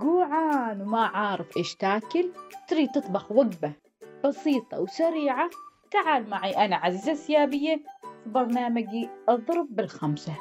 جوعان وما عارف إيش تاكل تريد تطبخ وجبة بسيطة وسريعة. تعال معي أنا عزيزة السيابية في برنامجي أضرب بالخمسة.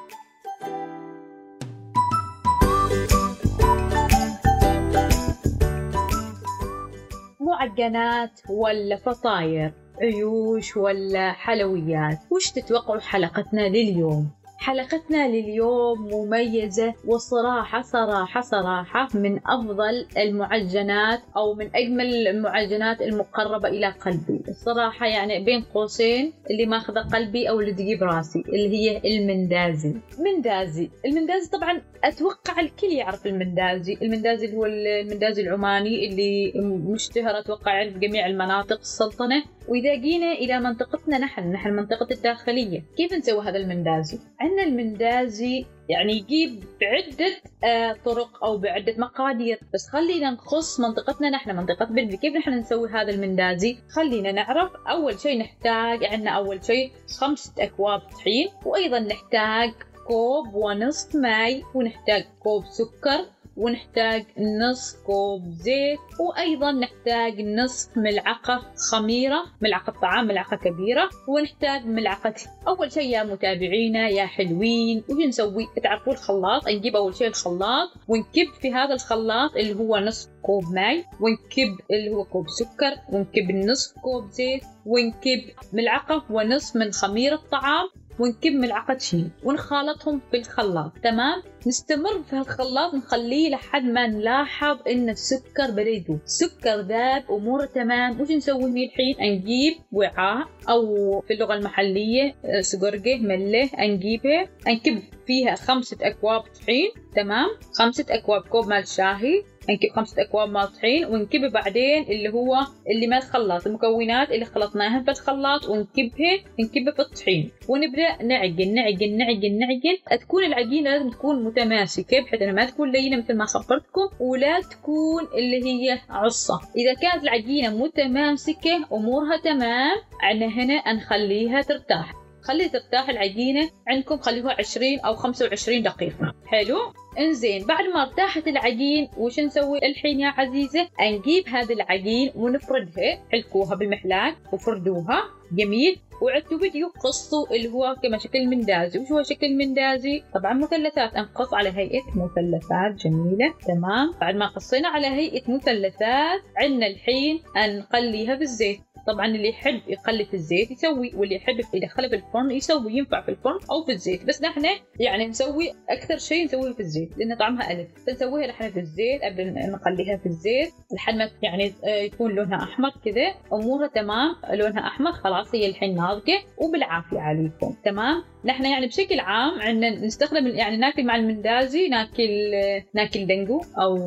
معجنات ولا فطاير؟ عيوش ولا حلويات؟ وش تتوقعوا حلقتنا لليوم؟ حلقتنا لليوم مميزة وصراحة صراحة صراحة من أفضل المعجنات أو من أجمل المعجنات المقربة إلى قلبي. الصراحة يعني بين قوسين اللي ماخذة قلبي أو اللي تجيب راسي اللي هي المندازي. مندازي المندازي طبعا أتوقع الكل يعرف المندازي. المندازي اللي هو المندازي العماني اللي مشتهر أتوقع في جميع المناطق السلطنة. وإذا جينا إلى منطقتنا نحن نحن منطقة الداخلية. كيف نسوي هذا المندازي؟ عندنا المندازي يعني يجيب بعدة آه طرق أو بعدة مقادير. بس خلينا نخص منطقتنا نحن منطقة بلبي كيف نحن نسوي هذا المندازي؟ خلينا نعرف. أول شيء نحتاج عندنا أول شيء خمسة أكواب طحين وأيضا نحتاج كوب ونصف ماء ونحتاج كوب سكر. ونحتاج نص كوب زيت وأيضا نحتاج نصف ملعقة خميرة ملعقة طعام ملعقة كبيرة ونحتاج ملعقة أول شيء يا متابعينا يا حلوين وش نسوي؟ تعرفوا الخلاط نجيب أول شيء الخلاط ونكب في هذا الخلاط اللي هو نصف كوب ماء ونكب اللي هو كوب سكر ونكب نصف كوب زيت ونكب ملعقة ونصف من خميرة الطعام ونكب ملعقة شين ونخالطهم في الخلاط تمام؟ نستمر في هالخلاط نخليه لحد ما نلاحظ إن السكر بدأ يذوب السكر ذاب أموره تمام. وش نسوي فيه الحين؟ نجيب وعاء أو في اللغة المحلية سقرقه ملة نجيبها نكب فيها خمسة أكواب طحين تمام؟ خمسة أكواب كوب مال شاهي. نكب خمسة أكواب مال طحين ونكب بعدين اللي هو اللي ما الخلاط المكونات اللي خلطناها في الخلاط ونكبها نكبها في الطحين. ونبدأ نعجن نعجن نعجن نعجن. تكون العجينة لازم تكون متماسكة بحيث إنها ما تكون لينة مثل ما خبرتكم ولا تكون اللي هي عصة. إذا كانت العجينة متماسكة أمورها تمام. عنا هنا نخليها ترتاح. خلي ترتاح العجينة عندكم خليها 20 أو 25 دقيقة. حلو؟ إنزين بعد ما ارتاحت العجين وش نسوي الحين يا عزيزة؟ نجيب هذا العجين ونفردها حلكوها بالمحلاك وفردوها. جميل؟ وعدتوا فيديو قصوا اللي هو كما شكل مندازي. وش هو شكل مندازي؟ طبعا مثلثات. نقص على هيئة مثلثات. جميلة. تمام. بعد ما قصينا على هيئة مثلثات عندنا الحين نقليها بالزيت. طبعا اللي يحب يقلي في الزيت يسوي واللي يحب يدخله في الفرن يسوي ينفع في الفرن أو في الزيت. بس نحن يعني نسوي أكثر شيء نسويه في الزيت لأن طعمها الف فنسويها نحن في الزيت قبل نقليها في الزيت لحد ما يعني يكون لونها أحمر كذا. أمورها تمام لونها أحمر خلاص هي الحين ناضجة وبالعافية عليكم تمام؟ نحن يعني بشكل عام عندنا نستخدم يعني ناكل مع المندازي ناكل ناكل دنجو أو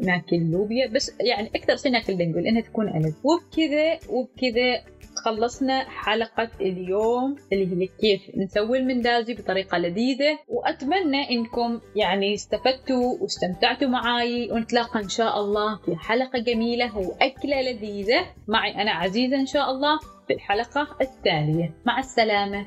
ناكل لوبيا بس يعني أكثر شيء ناكل دنجو لأنها تكون الف وبكذا وبكذا خلصنا حلقة اليوم اللي هي كيف نسوي المندازي بطريقة لذيذة. وأتمنى إنكم يعني استفدتوا واستمتعتوا معاي. ونتلاقى إن شاء الله في حلقة جميلة وأكلة لذيذة. معي أنا عزيزة إن شاء الله في الحلقة التالية. مع السلامة.